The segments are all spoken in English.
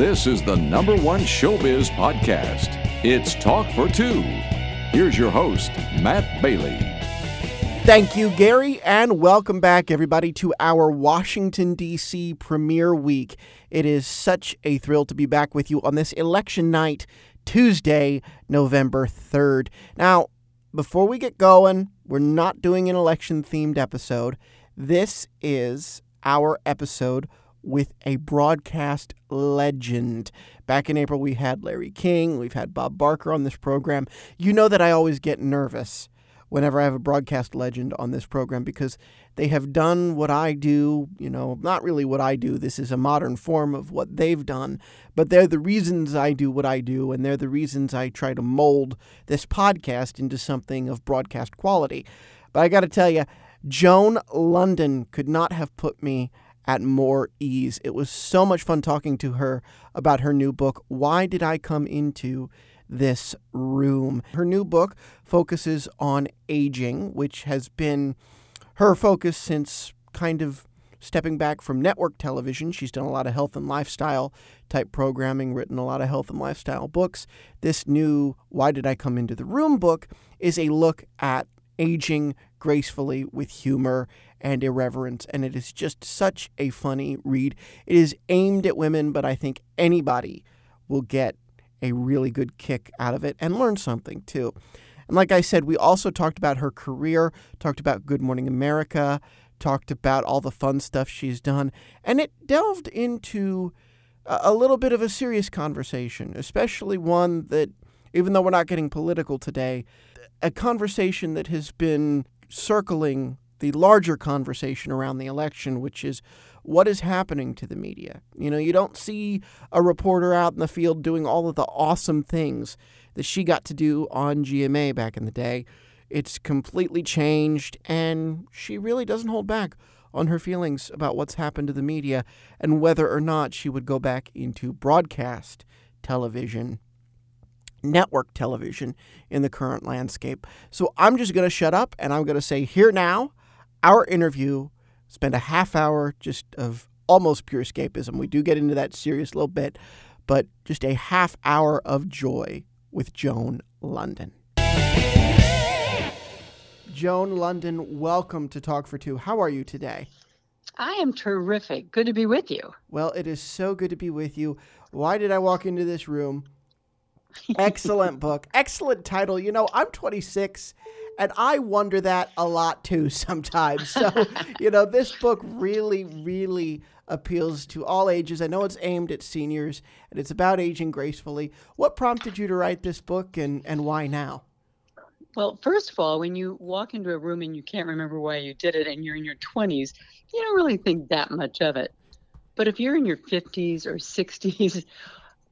This is the number one showbiz podcast. It's Talk for Two. Here's your host, Matt Bailey. Thank you, Gary, and welcome back, everybody, to our Washington, D.C. premiere week. It is such a thrill to be back with you on this election night, Tuesday, November 3rd. Now, before we get going, we're not doing an election themed episode. This is our episode with a broadcast legend. Back in April, we had Larry King, we've had Bob Barker on this program. You know that I always get nervous whenever I have a broadcast legend on this program because they have done what I do, you know, not really what I do. This is a modern form of what they've done, but they're the reasons I do what I do, and they're the reasons I try to mold this podcast into something of broadcast quality. But I got to tell you, Joan Lunden could not have put me at more ease. It was so much fun talking to her about her new book, Why Did I Come Into This Room? Her new book focuses on aging, which has been her focus since kind of stepping back from network television. She's done a lot of health and lifestyle type programming, written a lot of health and lifestyle books. This new Why Did I Come Into the Room book is a look at aging gracefully with humor and irreverence, and it is just such a funny read. It is aimed at women, but I think anybody will get a really good kick out of it and learn something too. And like I said, we also talked about her career, talked about Good Morning America, talked about all the fun stuff she's done, and it delved into a little bit of a serious conversation, especially one that, even though we're not getting political today, a conversation that has been circling the larger conversation around the election, which is what is happening to the media. You know, you don't see a reporter out in the field doing all of the awesome things that she got to do on GMA back in the day. It's completely changed, and she really doesn't hold back on her feelings about what's happened to the media and whether or not she would go back into broadcast television network television in the current landscape. So I'm just going to shut up and I'm going to say here now our interview spend a half hour just of almost pure escapism. We do get into that serious little bit, but just a half hour of joy with Joan Lunden. Joan Lunden, welcome to Talk for Two. How are you today? I am terrific. Good to be with you. Well, it is so good to be with you. Why did I walk into this room? Excellent book. Excellent title. You know, I'm 26 and I wonder that a lot too sometimes. So, you know, this book really, really appeals to all ages. I know it's aimed at seniors and it's about aging gracefully. What prompted you to write this book and, and why now? Well, first of all, when you walk into a room and you can't remember why you did it and you're in your 20s, you don't really think that much of it. But if you're in your 50s or 60s,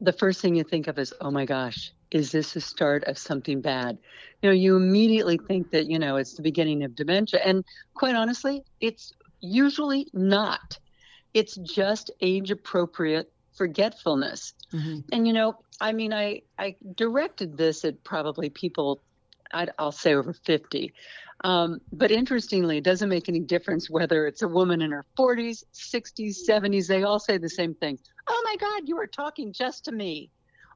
the first thing you think of is, oh my gosh, is this the start of something bad? You know, you immediately think that, you know, it's the beginning of dementia. And quite honestly, it's usually not. It's just age appropriate forgetfulness. Mm-hmm. And, you know, I mean, I, I directed this at probably people, I'd, I'll say over 50. Um, but interestingly, it doesn't make any difference whether it's a woman in her 40s, 60s, 70s. They all say the same thing. Oh my God, you were talking just to me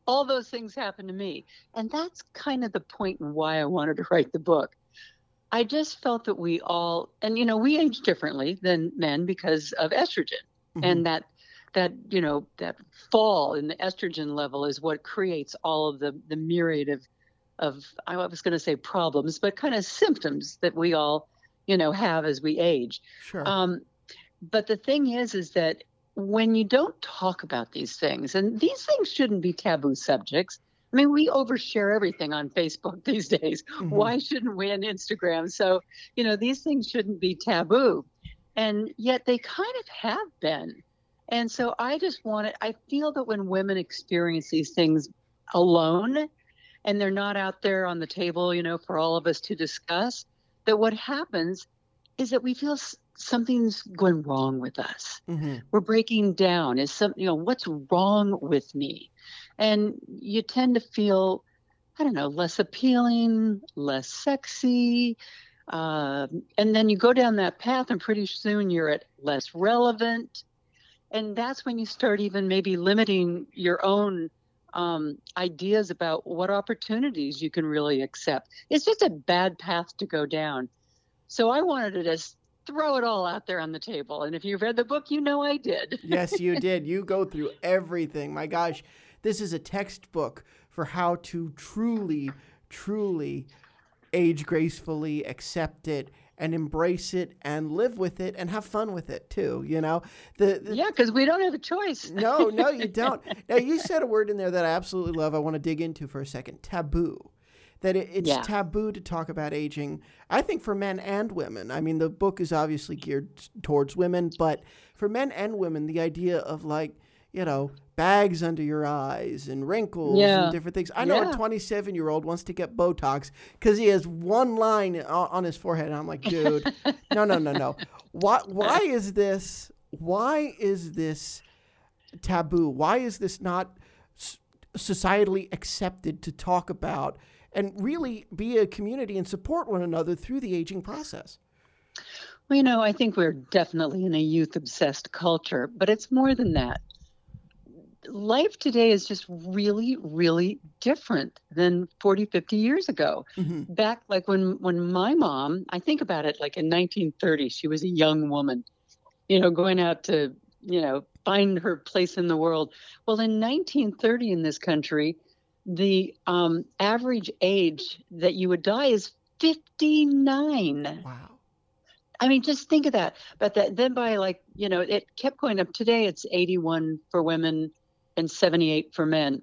all those things happen to me. And that's kind of the point and why I wanted to write the book. I just felt that we all, and you know, we age differently than men because of estrogen, mm-hmm. and that that you know that fall in the estrogen level is what creates all of the the myriad of of I was going to say problems, but kind of symptoms that we all you know have as we age. Sure. Um, but the thing is, is that when you don't talk about these things, and these things shouldn't be taboo subjects. I mean, we overshare everything on Facebook these days. Mm-hmm. Why shouldn't we on Instagram? So, you know, these things shouldn't be taboo. And yet they kind of have been. And so I just wanted, I feel that when women experience these things alone and they're not out there on the table, you know, for all of us to discuss, that what happens is that we feel something's going wrong with us. Mm-hmm. We're breaking down. Is some you know what's wrong with me? And you tend to feel, I don't know, less appealing, less sexy. Uh, and then you go down that path, and pretty soon you're at less relevant. and that's when you start even maybe limiting your own um, ideas about what opportunities you can really accept. It's just a bad path to go down. So I wanted to just throw it all out there on the table. And if you've read the book, you know I did. yes, you did. You go through everything. My gosh, this is a textbook for how to truly, truly age gracefully, accept it, and embrace it and live with it and have fun with it too. You know, the, the yeah, because we don't have a choice. no, no, you don't. now you said a word in there that I absolutely love. I want to dig into for a second. Taboo. That it, it's yeah. taboo to talk about aging. I think for men and women. I mean, the book is obviously geared towards women, but for men and women, the idea of like you know, bags under your eyes and wrinkles yeah. and different things. I know yeah. a 27 year old wants to get Botox because he has one line on his forehead. And I'm like, dude, no, no, no, no. Why, why is this? Why is this taboo? Why is this not societally accepted to talk about and really be a community and support one another through the aging process? Well, you know, I think we're definitely in a youth obsessed culture, but it's more than that life today is just really really different than 40 50 years ago mm-hmm. back like when when my mom i think about it like in 1930 she was a young woman you know going out to you know find her place in the world well in 1930 in this country the um, average age that you would die is 59 wow I mean, just think of that. But that, then by like, you know, it kept going up. Today it's 81 for women, and 78 for men.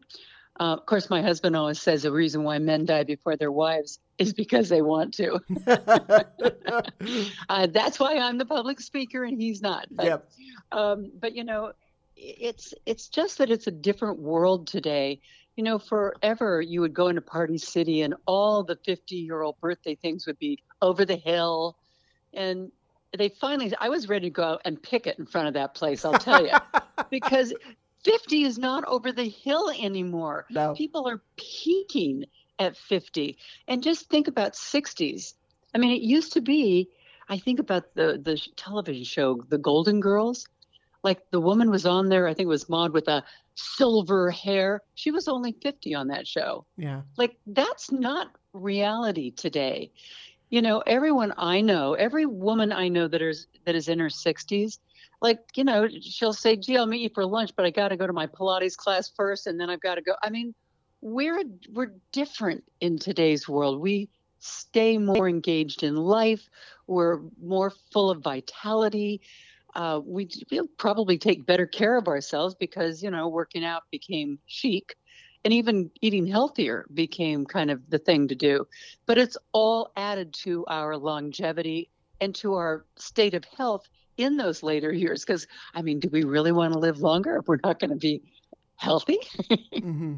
Uh, of course, my husband always says the reason why men die before their wives is because they want to. uh, that's why I'm the public speaker and he's not. But, yep. Um, but you know, it's it's just that it's a different world today. You know, forever you would go into Party City and all the 50 year old birthday things would be over the hill, and they finally I was ready to go out and picket in front of that place. I'll tell you, because 50 is not over the hill anymore. No. People are peaking at 50. And just think about 60s. I mean, it used to be, I think about the, the television show, The Golden Girls. Like the woman was on there, I think it was Maude with a silver hair. She was only 50 on that show. Yeah. Like that's not reality today. You know, everyone I know, every woman I know that is that is in her 60s like you know she'll say gee i'll meet you for lunch but i got to go to my pilates class first and then i've got to go. I mean we're we're different in today's world. We stay more engaged in life. We're more full of vitality. Uh, we, we'll probably take better care of ourselves because you know working out became chic and even eating healthier became kind of the thing to do but it's all added to our longevity and to our state of health in those later years. Because, I mean, do we really want to live longer if we're not going to be healthy? mm-hmm.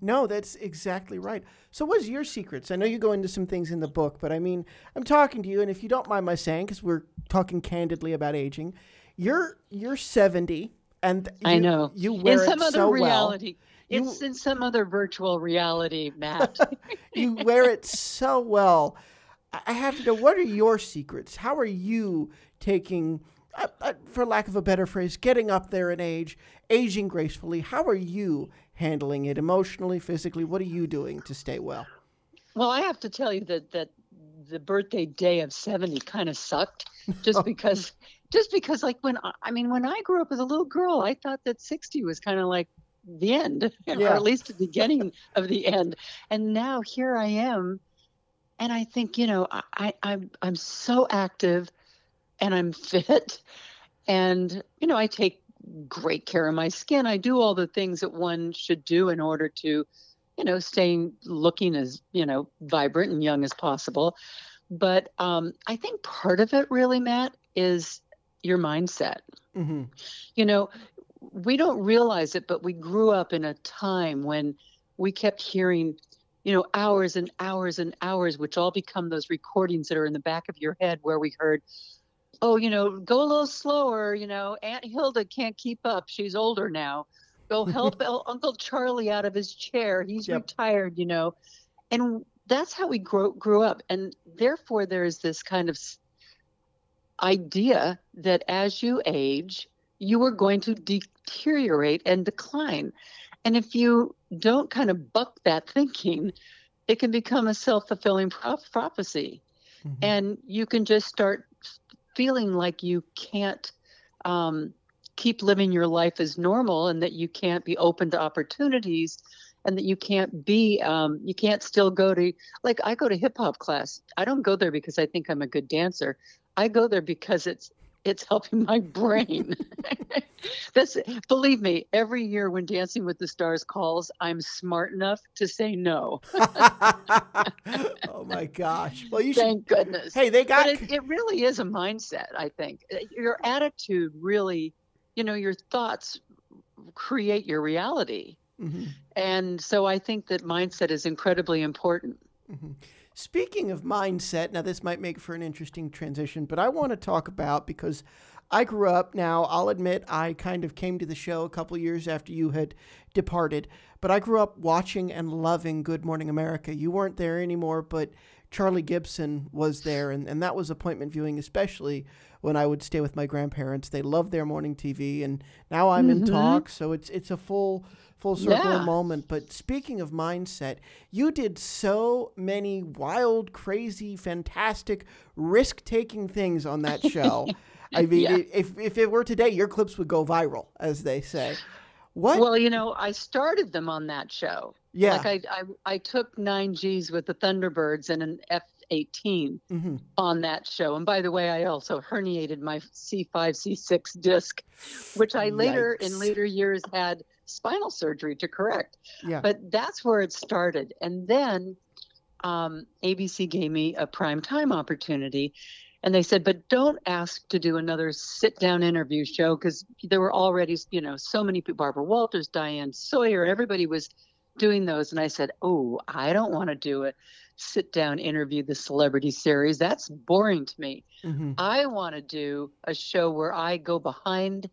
No, that's exactly right. So, what's your secrets? I know you go into some things in the book, but I mean, I'm talking to you, and if you don't mind my saying, because we're talking candidly about aging, you're you're 70, and you, I know you wear in some it other so reality. well. It's in some other virtual reality, Matt. you wear it so well. I have to know what are your secrets? How are you taking uh, uh, for lack of a better phrase, getting up there in age, aging gracefully. How are you handling it emotionally, physically? What are you doing to stay well? Well, I have to tell you that that the birthday day of 70 kind of sucked just because just because like when I mean when I grew up as a little girl, I thought that 60 was kind of like the end yeah. or at least the beginning of the end. And now here I am and I think, you know, I, I'm I'm so active and I'm fit. And, you know, I take great care of my skin. I do all the things that one should do in order to, you know, staying looking as, you know, vibrant and young as possible. But um, I think part of it really, Matt, is your mindset. Mm-hmm. You know, we don't realize it, but we grew up in a time when we kept hearing, you know, hours and hours and hours, which all become those recordings that are in the back of your head where we heard, oh, you know, go a little slower. You know, Aunt Hilda can't keep up. She's older now. Go help Uncle Charlie out of his chair. He's yep. retired, you know. And that's how we grew, grew up. And therefore, there's this kind of idea that as you age, you are going to deteriorate and decline. And if you don't kind of buck that thinking, it can become a self fulfilling prophecy. Mm-hmm. And you can just start feeling like you can't um, keep living your life as normal and that you can't be open to opportunities and that you can't be um, you can't still go to like i go to hip hop class i don't go there because i think i'm a good dancer i go there because it's it's helping my brain. That's believe me, every year when Dancing with the Stars calls, I'm smart enough to say no. oh my gosh! Well, you thank should... goodness. Hey, they got. It, it, really is a mindset. I think uh, your attitude really, you know, your thoughts create your reality, mm-hmm. and so I think that mindset is incredibly important. Mm-hmm. Speaking of mindset, now this might make for an interesting transition, but I want to talk about because I grew up now, I'll admit I kind of came to the show a couple years after you had departed, but I grew up watching and loving Good Morning America. You weren't there anymore, but Charlie Gibson was there, and, and that was appointment viewing, especially when I would stay with my grandparents. They loved their morning TV, and now I'm mm-hmm. in talk, so it's it's a full full circle yeah. moment. But speaking of mindset, you did so many wild, crazy, fantastic, risk taking things on that show. I mean, yeah. if, if it were today, your clips would go viral, as they say. What? Well, you know, I started them on that show. Yeah. Like I, I, I took nine G's with the Thunderbirds and an F 18 mm-hmm. on that show. And by the way, I also herniated my C5, C6 disc, which I later, Yikes. in later years, had spinal surgery to correct. Yeah. But that's where it started. And then um, ABC gave me a prime time opportunity. And they said, but don't ask to do another sit down interview show because there were already, you know, so many people Barbara Walters, Diane Sawyer, everybody was doing those. And I said, oh, I don't want to do a sit down interview, the celebrity series. That's boring to me. Mm-hmm. I want to do a show where I go behind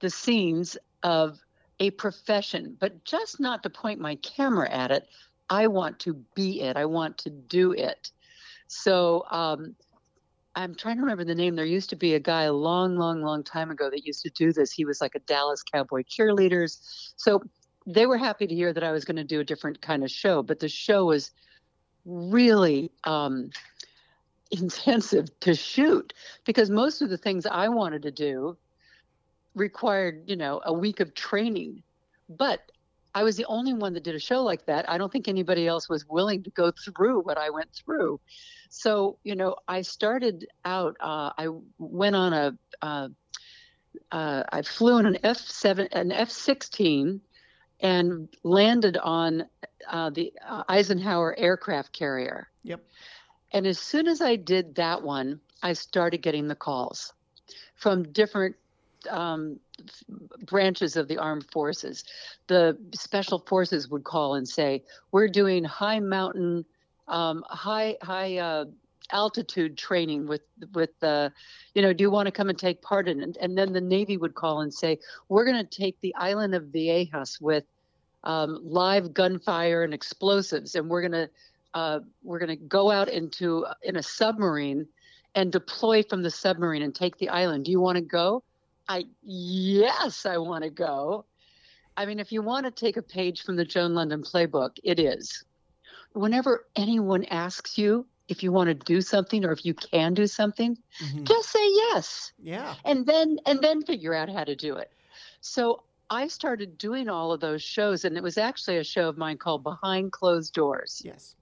the scenes of a profession, but just not to point my camera at it. I want to be it. I want to do it. So um, I'm trying to remember the name. There used to be a guy a long, long, long time ago that used to do this. He was like a Dallas Cowboy cheerleaders. So they were happy to hear that I was going to do a different kind of show, but the show was really um, intensive to shoot because most of the things I wanted to do required, you know, a week of training. But I was the only one that did a show like that. I don't think anybody else was willing to go through what I went through. So, you know, I started out, uh, I went on a, uh, uh, I flew in an F seven, an F sixteen, and landed on uh, the uh, Eisenhower aircraft carrier. Yep. And as soon as I did that one, I started getting the calls from different um, branches of the armed forces. The special forces would call and say, "We're doing high mountain, um, high high uh, altitude training with with the, uh, you know, do you want to come and take part in it?" And then the Navy would call and say, "We're going to take the island of Vieques with um, live gunfire and explosives, and we're going to." Uh, we're going to go out into in a submarine and deploy from the submarine and take the island. Do you want to go? I yes, I want to go. I mean, if you want to take a page from the Joan Lunden playbook, it is. Whenever anyone asks you if you want to do something or if you can do something, mm-hmm. just say yes. Yeah. And then and then figure out how to do it. So I started doing all of those shows, and it was actually a show of mine called Behind Closed Doors. Yes.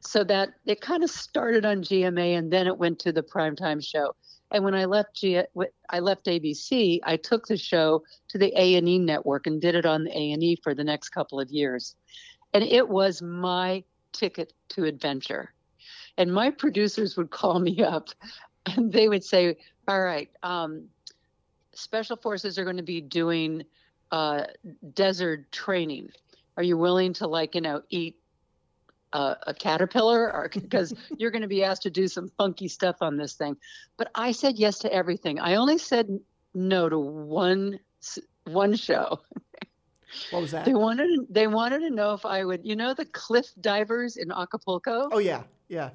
So that it kind of started on GMA, and then it went to the primetime show. And when I left G- I left ABC, I took the show to the A&E network and did it on the A&E for the next couple of years. And it was my ticket to adventure. And my producers would call me up and they would say, "All right, um, special forces are going to be doing uh, desert training. Are you willing to like, you know, eat a, a caterpillar or because you're going to be asked to do some funky stuff on this thing. But I said yes to everything. I only said no to one one show. What was that? They wanted they wanted to know if I would, you know, the cliff divers in Acapulco. Oh yeah, yeah.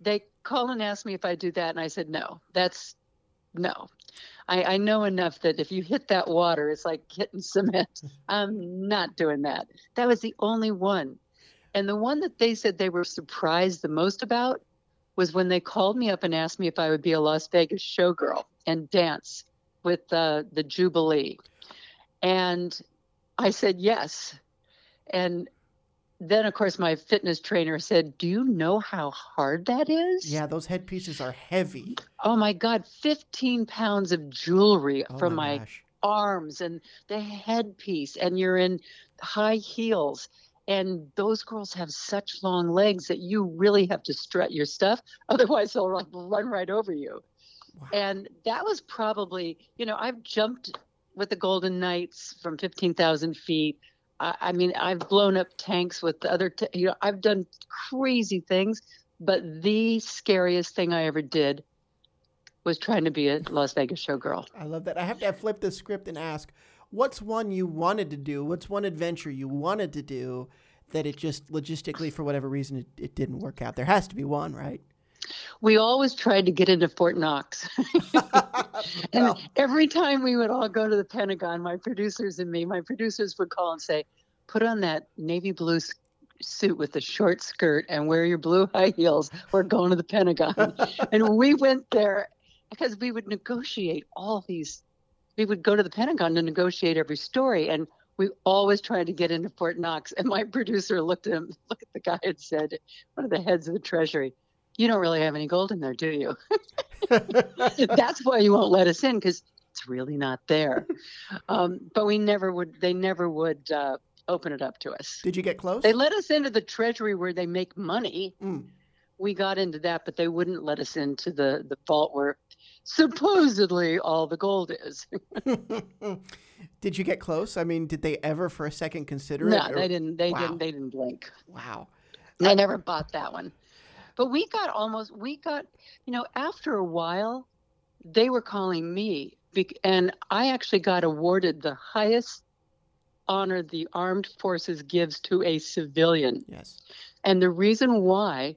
They called and asked me if I do that, and I said no. That's no. I, I know enough that if you hit that water, it's like hitting cement. I'm not doing that. That was the only one. And the one that they said they were surprised the most about was when they called me up and asked me if I would be a Las Vegas showgirl and dance with uh, the Jubilee. And I said yes. And then, of course, my fitness trainer said, Do you know how hard that is? Yeah, those headpieces are heavy. Oh my God, 15 pounds of jewelry Oh from my my arms and the headpiece, and you're in high heels. And those girls have such long legs that you really have to strut your stuff. Otherwise, they'll run, run right over you. Wow. And that was probably, you know, I've jumped with the Golden Knights from 15,000 feet. I, I mean, I've blown up tanks with the other, t- you know, I've done crazy things. But the scariest thing I ever did was trying to be a Las Vegas showgirl. I love that. I have to flip the script and ask, what's one you wanted to do? What's one adventure you wanted to do that it just logistically, for whatever reason, it, it didn't work out? There has to be one, right? We always tried to get into Fort Knox. And every time we would all go to the Pentagon, my producers and me, my producers would call and say, put on that navy blue suit with the short skirt and wear your blue high heels. We're going to the Pentagon. and we went there because we would negotiate all these. We would go to the Pentagon to negotiate every story. And we always tried to get into Fort Knox. And my producer looked at him, looked at the guy and said, one of the heads of the Treasury, you don't really have any gold in there, do you? That's why you won't let us in because it's really not there. Um, but we never would. They never would uh, open it up to us. Did you get close? They let us into the treasury where they make money. Mm. We got into that, but they wouldn't let us into the the vault where supposedly all the gold is. did you get close? I mean, did they ever for a second consider no, it? or- they didn't. They Wow. didn't. They didn't blink. Wow. I never bought that one. But we got almost, we got, you know, after a while, they were calling me. And I actually got awarded the highest honor the armed forces gives to a civilian. Yes. And the reason why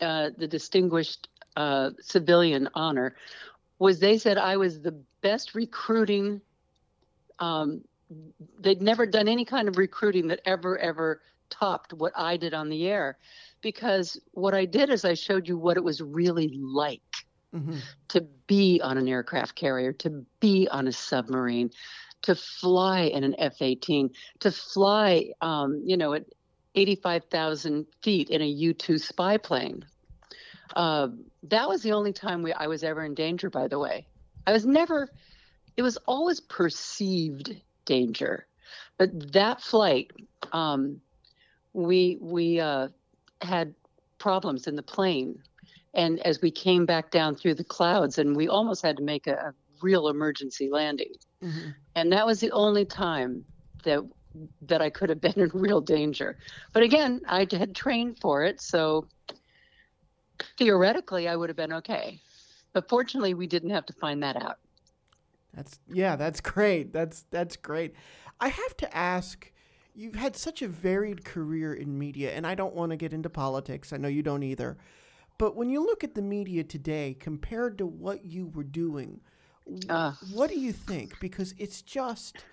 uh, the distinguished uh, civilian honor was they said I was the best recruiting. Um, they'd never done any kind of recruiting that ever, ever topped what I did on the air. Because what I did is I showed you what it was really like hmm to be on an aircraft carrier, to be on a submarine, to fly in an F 18, to fly, um, you know, at 85,000 feet in a U 2 spy plane. Uh, that was the only time we, I was ever in danger, by the way. I was never, it was always perceived danger. But that flight, um, we, we uh, had problems in the plane and as we came back down through the clouds and we almost had to make a, a real emergency landing hmm and that was the only time that that i could have been in real danger but again i had trained for it so theoretically i would have been okay but fortunately we didn't have to find that out That's yeah, that's great. That's that's great. I have to ask, you've had such a varied career in media, and I don't want to get into politics. I know you don't either. But when you look at the media today compared to what you were doing, Uh. what do you think? Because it's just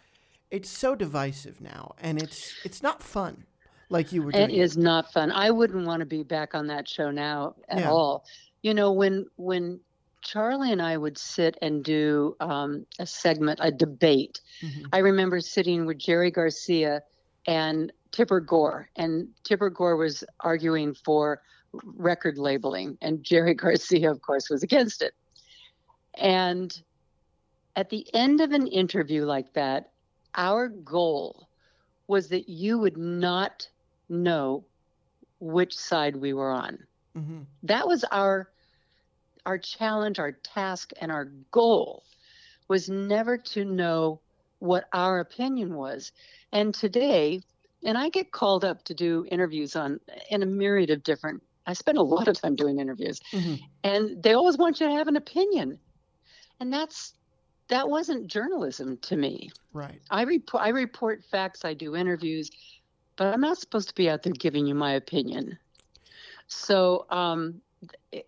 it's so divisive now, and it's it's not fun like you were doing. It is not fun. I wouldn't want to be back on that show now at Yeah. all. You know, when when Charlie and I would sit and do um, a segment, a debate. Mhm. I remember sitting with Jerry Garcia and Tipper Gore, and Tipper Gore was arguing for record labeling, and Jerry Garcia, of course, was against it. And at the end of an interview like that, our goal was that you would not know which side we were on. Mhm. That was our our challenge, our task, and our goal was never to know what our opinion was. And today, and I get called up to do interviews on in a myriad of different. I spend a lot of time doing interviews, Mhm. and they always want you to have an opinion, and that's that wasn't journalism to me. Right. I report I report facts, I do interviews, but I'm not supposed to be out there giving you my opinion. So, um,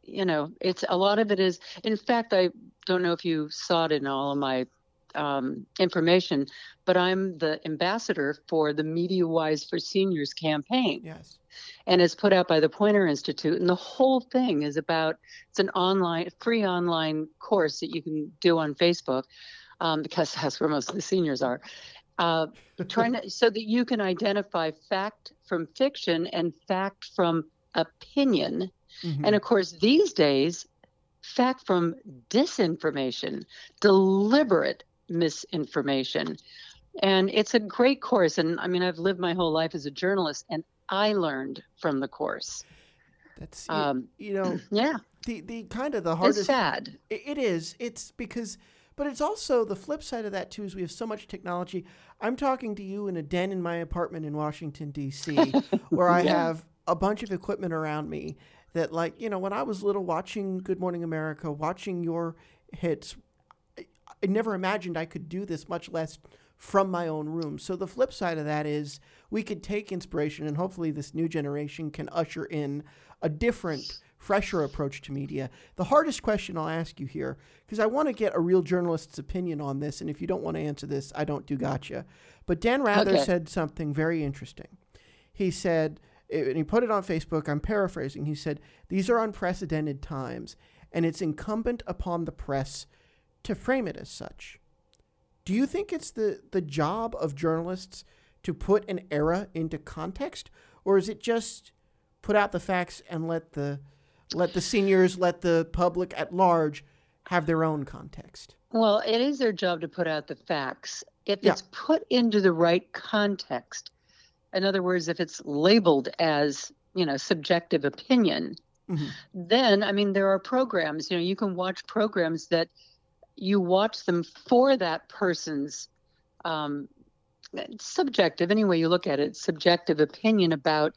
you know, it's a lot of it is. In fact, I don't know if you saw it in all of my um, information, but I'm the ambassador for the Media Wise for Seniors campaign. Yes. And it's put out by the Poynter Institute. And the whole thing is about it's an online, free online course that you can do on Facebook um, because that's where most of the seniors are. Uh, trying to, so that you can identify fact from fiction and fact from opinion. Mhm. And of course, these days, fact from disinformation, deliberate misinformation. And it's a great course. And I mean, I've lived my whole life as a journalist, and I learned from the course. That's you- Um, you know yeah, the the kind of the hardest. it's sad. It is. It's because, but it's also the flip side of that too. Is we have so much technology. I'm talking to you in a den in my apartment in Washington D.C., where I Yeah. have a bunch of equipment around me that, like, you know, when I was little, watching Good Morning America, watching your hits, I, I never imagined I could do this, much less from my own room. So the flip side of that is we could take inspiration, and hopefully this new generation can usher in a different, fresher approach to media. The hardest question I'll ask you here, because I want to get a real journalist's opinion on this, and if you don't want to answer this, I don't do gotcha. But Dan Rather Okay. said something very interesting. He said, and he put it on Facebook, I'm paraphrasing. He said, These are unprecedented times, and it's incumbent upon the press to frame it as such. Do you think it's the, the job of journalists to put an era into context, or is it just put out the facts and let the let the seniors, let the public at large have their own context? Well, it is their job to put out the facts. If Yeah. it's put into the right context, in other words, if it's labeled as, you know, subjective opinion, Mhm. then, I mean, there are programs, you know, you can watch programs that you watch them for that person's um, subjective, any way you look at it, subjective opinion about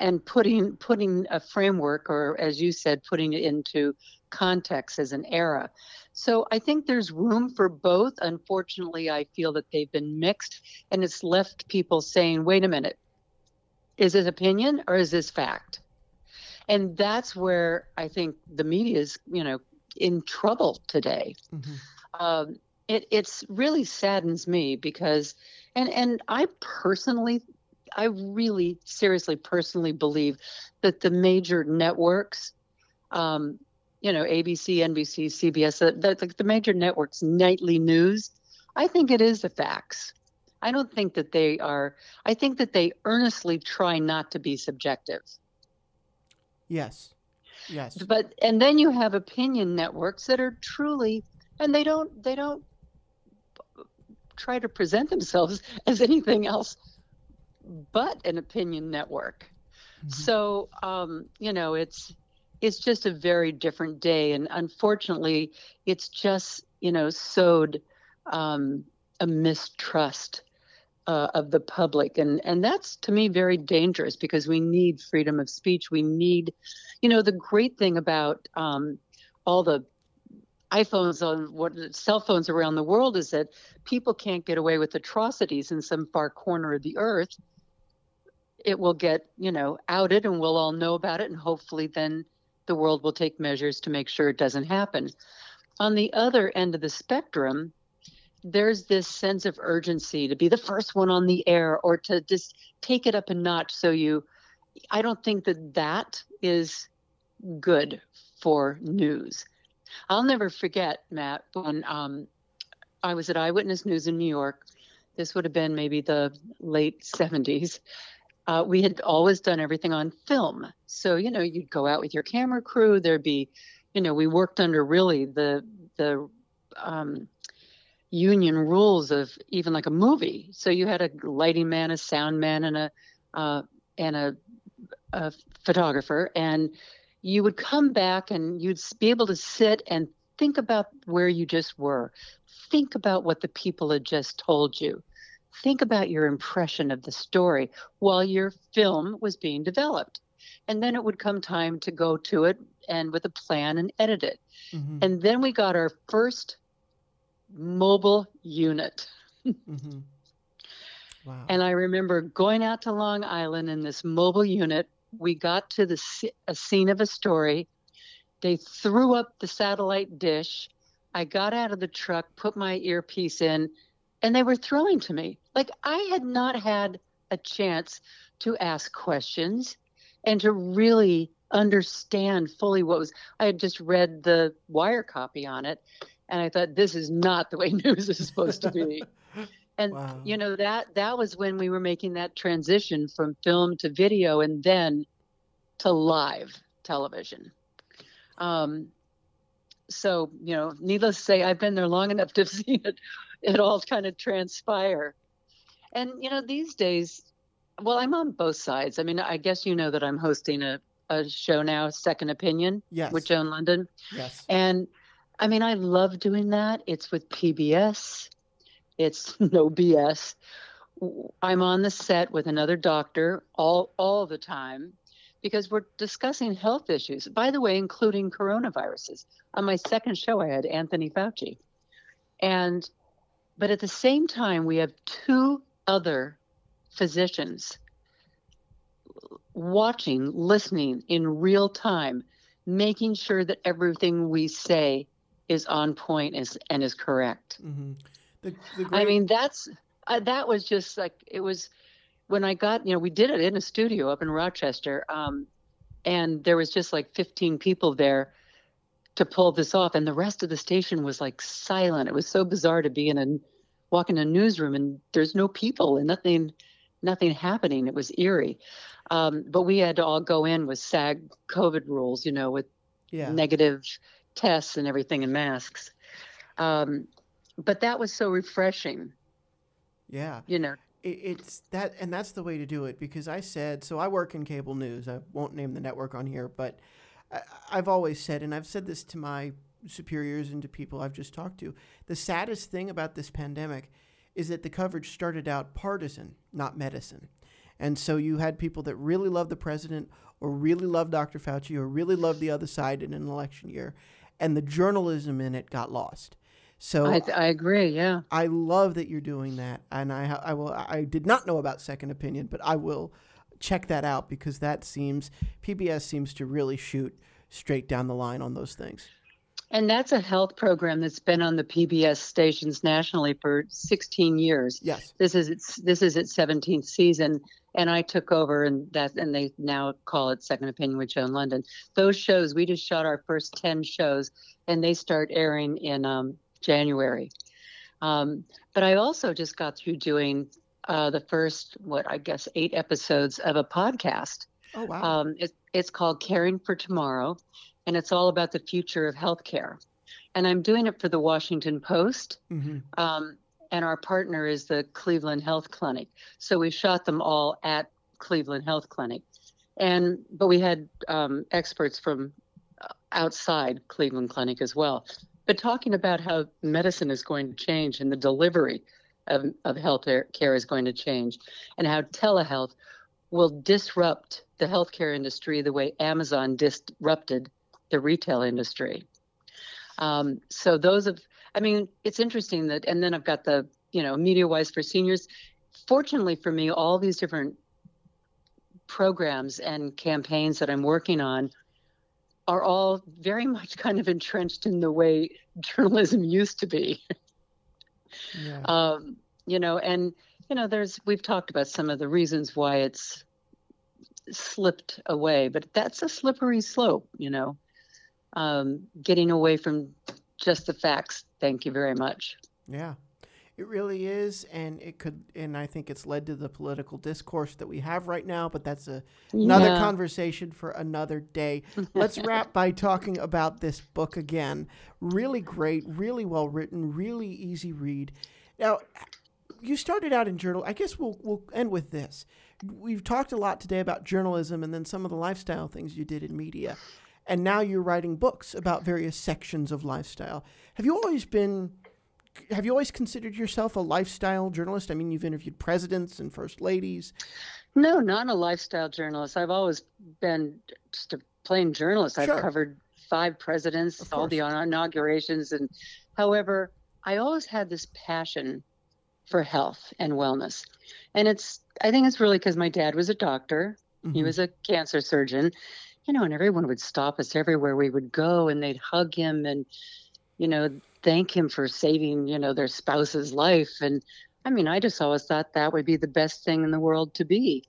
and putting putting a framework or as you said putting it into context as an era. So i think there's room for both. Unfortunately i feel that they've been mixed and it's left people saying wait a minute. Is it opinion or is this fact? And that's where i think the media is you know in trouble today. Mhm. um, it it's really saddens me because and and I personally I really seriously personally believe that the major networks um, you know ABC NBC CBS the, the, the major networks nightly news I think it is the facts I don't think that they are I think that they earnestly try not to be subjective Yes. Yes. but and then you have opinion networks that are truly and they don't they don't try to present themselves as anything else but an opinion network Mhm. so um you know it's it's just a very different day and unfortunately it's just you know sowed um a mistrust uh, of the public and and that's to me very dangerous because we need freedom of speech we need you know the great thing about um, all the iPhones on what cell phones around the world is that people can't get away with atrocities in some far corner of the earth. It will get, you know, outed and we'll all know about it and hopefully then the world will take measures to make sure it doesn't happen. On the other end of the spectrum, there's this sense of urgency to be the first one on the air or to just take it up a notch so you I don't think that that is good for news. I'll never forget, Matt, when um, I was at Eyewitness News in New York. This would have been maybe the late 70s. Uh, we had always done everything on film. So, you know, you'd go out with your camera crew. There'd be, you know, we worked under really the, the, um, union rules of even like a movie. So you had a lighting man, a sound man, and a uh, and a, a photographer, and you would come back and you'd be able to sit and think about where you just were. Think about what the people had just told you. Think about your impression of the story while your film was being developed. And then it would come time to go to it and with a plan and edit it. Mhm. And then we got our first mobile unit. Mhm. Wow. And I remember going out to Long Island in this mobile unit. We got to the a scene of a story. They threw up the satellite dish. I got out of the truck, put my earpiece in, and they were thrilling to me. Like I had not had a chance to ask questions and to really understand fully what was. I had just read the wire copy on it, and I thought this is not the way news is supposed to be. and wow. you know that that was when we were making that transition from film to video and then to live television. Um, so you know, needless to say, I've been there long enough to have seen it, it all kind of transpire. And you know, these days, well, I'm on both sides. I mean, I guess you know that I'm hosting a, a show now, Second Opinion, yes. with Joan Lunden Yes. And I mean, I love doing that. It's with PBS. It's no BS. I'm on the set with another doctor all all the time because we're discussing health issues. By the way, including coronaviruses. On my second show, I had Anthony Fauci, and but at the same time, we have two other physicians watching, listening in real time, making sure that everything we say is on point is, and is correct. Mm-hmm. The, the great... I mean, that's uh, that was just like it was when I got, you know, we did it in a studio up in Rochester, um, and there was just like 15 people there to pull this off, and the rest of the station was like silent. It was so bizarre to be in a walk in a newsroom and there's no people and nothing nothing happening. It was eerie. Um, but we had to all go in with SAG COVID rules, you know, with yeah. negative tests and everything and masks. Um, but that was so refreshing. Yeah. You know, it's that, and that's the way to do it because I said, so I work in cable news. I won't name the network on here, but I, I've always said, and I've said this to my superiors and to people I've just talked to, the saddest thing about this pandemic is that the coverage started out partisan, not medicine. And so you had people that really loved the president or really loved Dr. Fauci or really loved the other side in an election year, and the journalism in it got lost. So I, I agree. Yeah, I love that you're doing that, and I I will I did not know about Second Opinion, but I will check that out because that seems PBS seems to really shoot straight down the line on those things. And that's a health program that's been on the PBS stations nationally for 16 years. Yes. This is its this is its 17th season and I took over and that and they now call it Second Opinion with Joan Lunden. Those shows we just shot our first 10 shows and they start airing in um, January. Um, but I also just got through doing uh, the first what I guess eight episodes of a podcast. Oh wow! Um, it, it's called Caring for Tomorrow, and it's all about the future of healthcare. And I'm doing it for the Washington Post. Mm-hmm. Um, and our partner is the Cleveland Health Clinic. So we shot them all at Cleveland Health Clinic. And but we had um, experts from uh, outside Cleveland Clinic as well. But talking about how medicine is going to change and the delivery of, of health care is going to change, and how telehealth will disrupt the healthcare industry the way Amazon disrupted the retail industry. Um, so those of, I mean, it's interesting that, and then I've got the, you know, media wise for seniors. Fortunately for me, all these different programs and campaigns that I'm working on are all very much kind of entrenched in the way journalism used to be. Yeah. Um, you know, and you know, there's we've talked about some of the reasons why it's slipped away, but that's a slippery slope, you know um, getting away from just the facts. Thank you very much. Yeah. It really is, and it could, and I think it's led to the political discourse that we have right now. But that's a, another yeah. conversation for another day. Let's wrap by talking about this book again. Really great, really well written, really easy read. Now, you started out in journal. I guess we'll we'll end with this. We've talked a lot today about journalism and then some of the lifestyle things you did in media and now you're writing books about various sections of lifestyle. Have you always been have you always considered yourself a lifestyle journalist? I mean, you've interviewed presidents and first ladies. No, not a lifestyle journalist. I've always been just a plain journalist. I've covered five presidents, all the inaugurations, and however, I always had this passion for health and wellness, and it's I think it's really because my dad was a doctor. Mm-hmm. He was a cancer surgeon, you know, and everyone would stop us everywhere we would go and they'd hug him and, you know, thank him for saving, you know, their spouse's life. And I mean, I just always thought that would be the best thing in the world to be.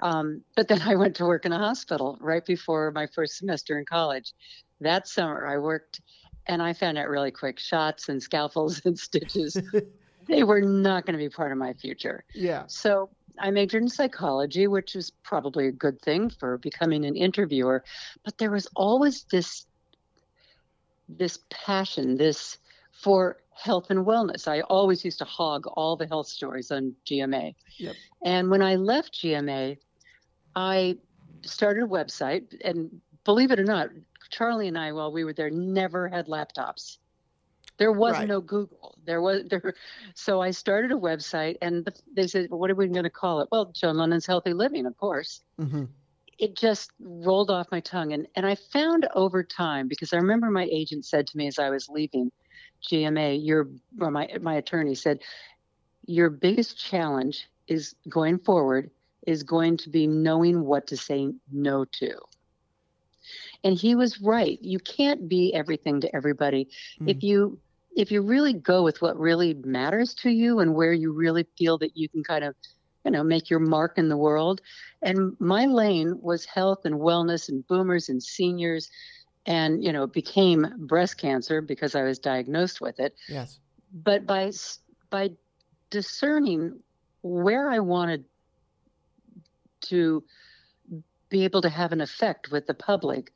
Um, but then I went to work in a hospital right before my first semester in college. That summer, I worked and I found out really quick shots and scalpels and stitches. they were not going to be part of my future. Yeah. So I majored in psychology, which is probably a good thing for becoming an interviewer. But there was always this this passion, this for health and wellness. I always used to hog all the health stories on GMA. Yep. And when I left GMA, I started a website. And believe it or not, Charlie and I, while we were there, never had laptops. There was Right. no Google. There was there. So I started a website, and the, they said, well, "What are we going to call it?" Well, Joan Lunden's Healthy Living, of course hmm it just rolled off my tongue and and I found over time because I remember my agent said to me as I was leaving GMA your or my my attorney said your biggest challenge is going forward is going to be knowing what to say no to. And he was right. You can't be everything to everybody. Hmm. If you if you really go with what really matters to you and where you really feel that you can kind of you know make your mark in the world. And my lane was health and wellness and boomers and seniors and you know it became breast cancer because i was diagnosed with it. Yes. but by by discerning where i wanted to be able to have an effect with the public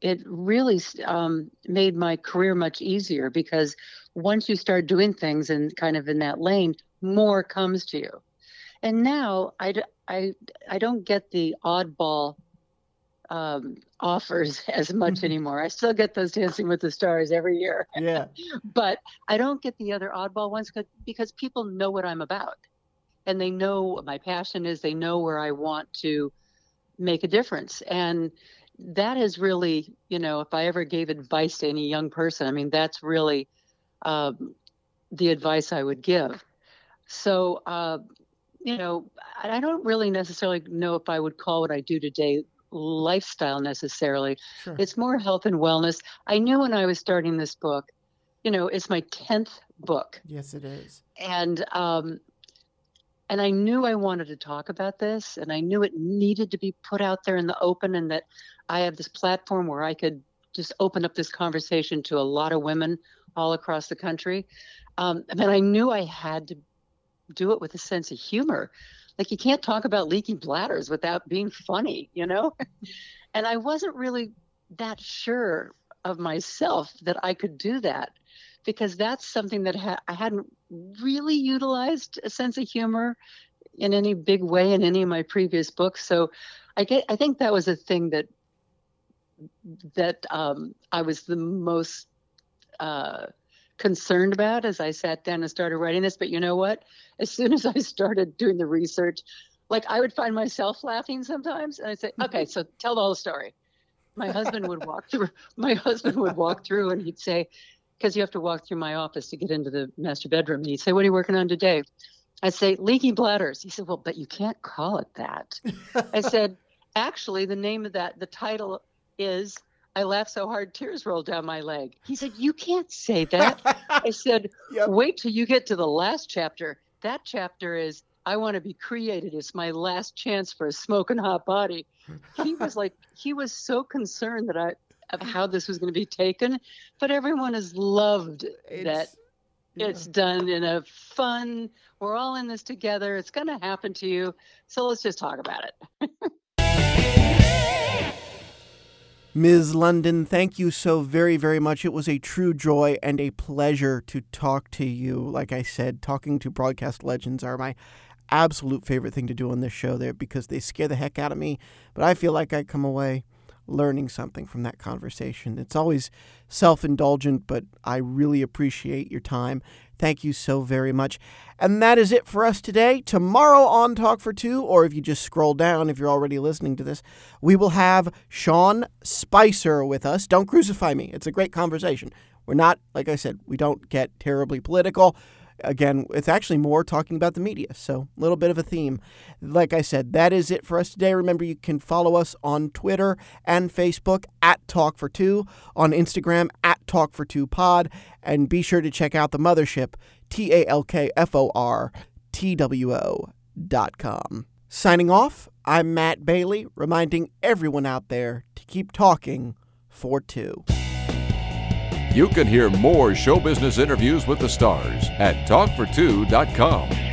it really um, made my career much easier because once you start doing things and kind of in that lane more comes to you and now I, I, I don't get the oddball um, offers as much anymore. I still get those Dancing with the Stars every year, Yeah. but I don't get the other oddball ones 'cause- because people know what I'm about and they know what my passion is. They know where I want to make a difference. And that is really, you know, if I ever gave advice to any young person, I mean, that's really um, the advice I would give. So, uh, you know, I don't really necessarily know if I would call what I do today lifestyle necessarily. Sure. It's more health and wellness. I knew when I was starting this book, you know, it's my 10th book. yes, it is. And um and I knew I wanted to talk about this and I knew it needed to be put out there in the open and that I have this platform where I could just open up this conversation to a lot of women all across the country. Um, and I knew I had to do it with a sense of humor. Like you can't talk about leaky bladders without being funny, you know? and I wasn't really that sure of myself that I could do that because that's something that ha- I hadn't really utilized a sense of humor in any big way in any of my previous books. So I get I think that was a thing that that um, I was the most uh, concerned about as I sat down and started writing this. But you know what? As soon as I started doing the research, like I would find myself laughing sometimes, and I'd say, mm-hmm. "Okay, so tell the whole story." My husband would walk through. My husband would walk through, and he'd say, "Because you have to walk through my office to get into the master bedroom." And he'd say, "What are you working on today?" I'd say, "Leaky bladders." He said, "Well, but you can't call it that." I said, "Actually, the name of that, the title is." I laughed so hard, tears rolled down my leg. He said, You can't say that. I said, Yep. Wait till you get to the last chapter. That chapter is, I want to be created. It's my last chance for a smoking hot body. He was like, he was so concerned that I, of how this was going to be taken. But everyone has loved that yeah. it's done in a fun, we're all in this together. It's going to happen to you. So let's just talk about it. Ms. Lunden, thank you so very, very much. It was a true joy and a pleasure to talk to you. Like I said, talking to broadcast legends are my absolute favorite thing to do on this show there because they scare the heck out of me. But I feel like I come away learning something from that conversation. It's always self indulgent, but I really appreciate your time. Thank you so very much. And that is it for us today. Tomorrow on Talk for Two, or if you just scroll down, if you're already listening to this, we will have Sean Spicer with us. Don't crucify me. It's a great conversation. We're not, like I said, we don't get terribly political. Again, it's actually more talking about the media. So, a little bit of a theme. Like I said, that is it for us today. Remember, you can follow us on Twitter and Facebook at Talk for Two, on Instagram at Talk for Two Pod, and be sure to check out the mothership, T A L K F O R T W O dot com. Signing off, I'm Matt Bailey, reminding everyone out there to keep talking for two. You can hear more show business interviews with the stars at talkfor2.com.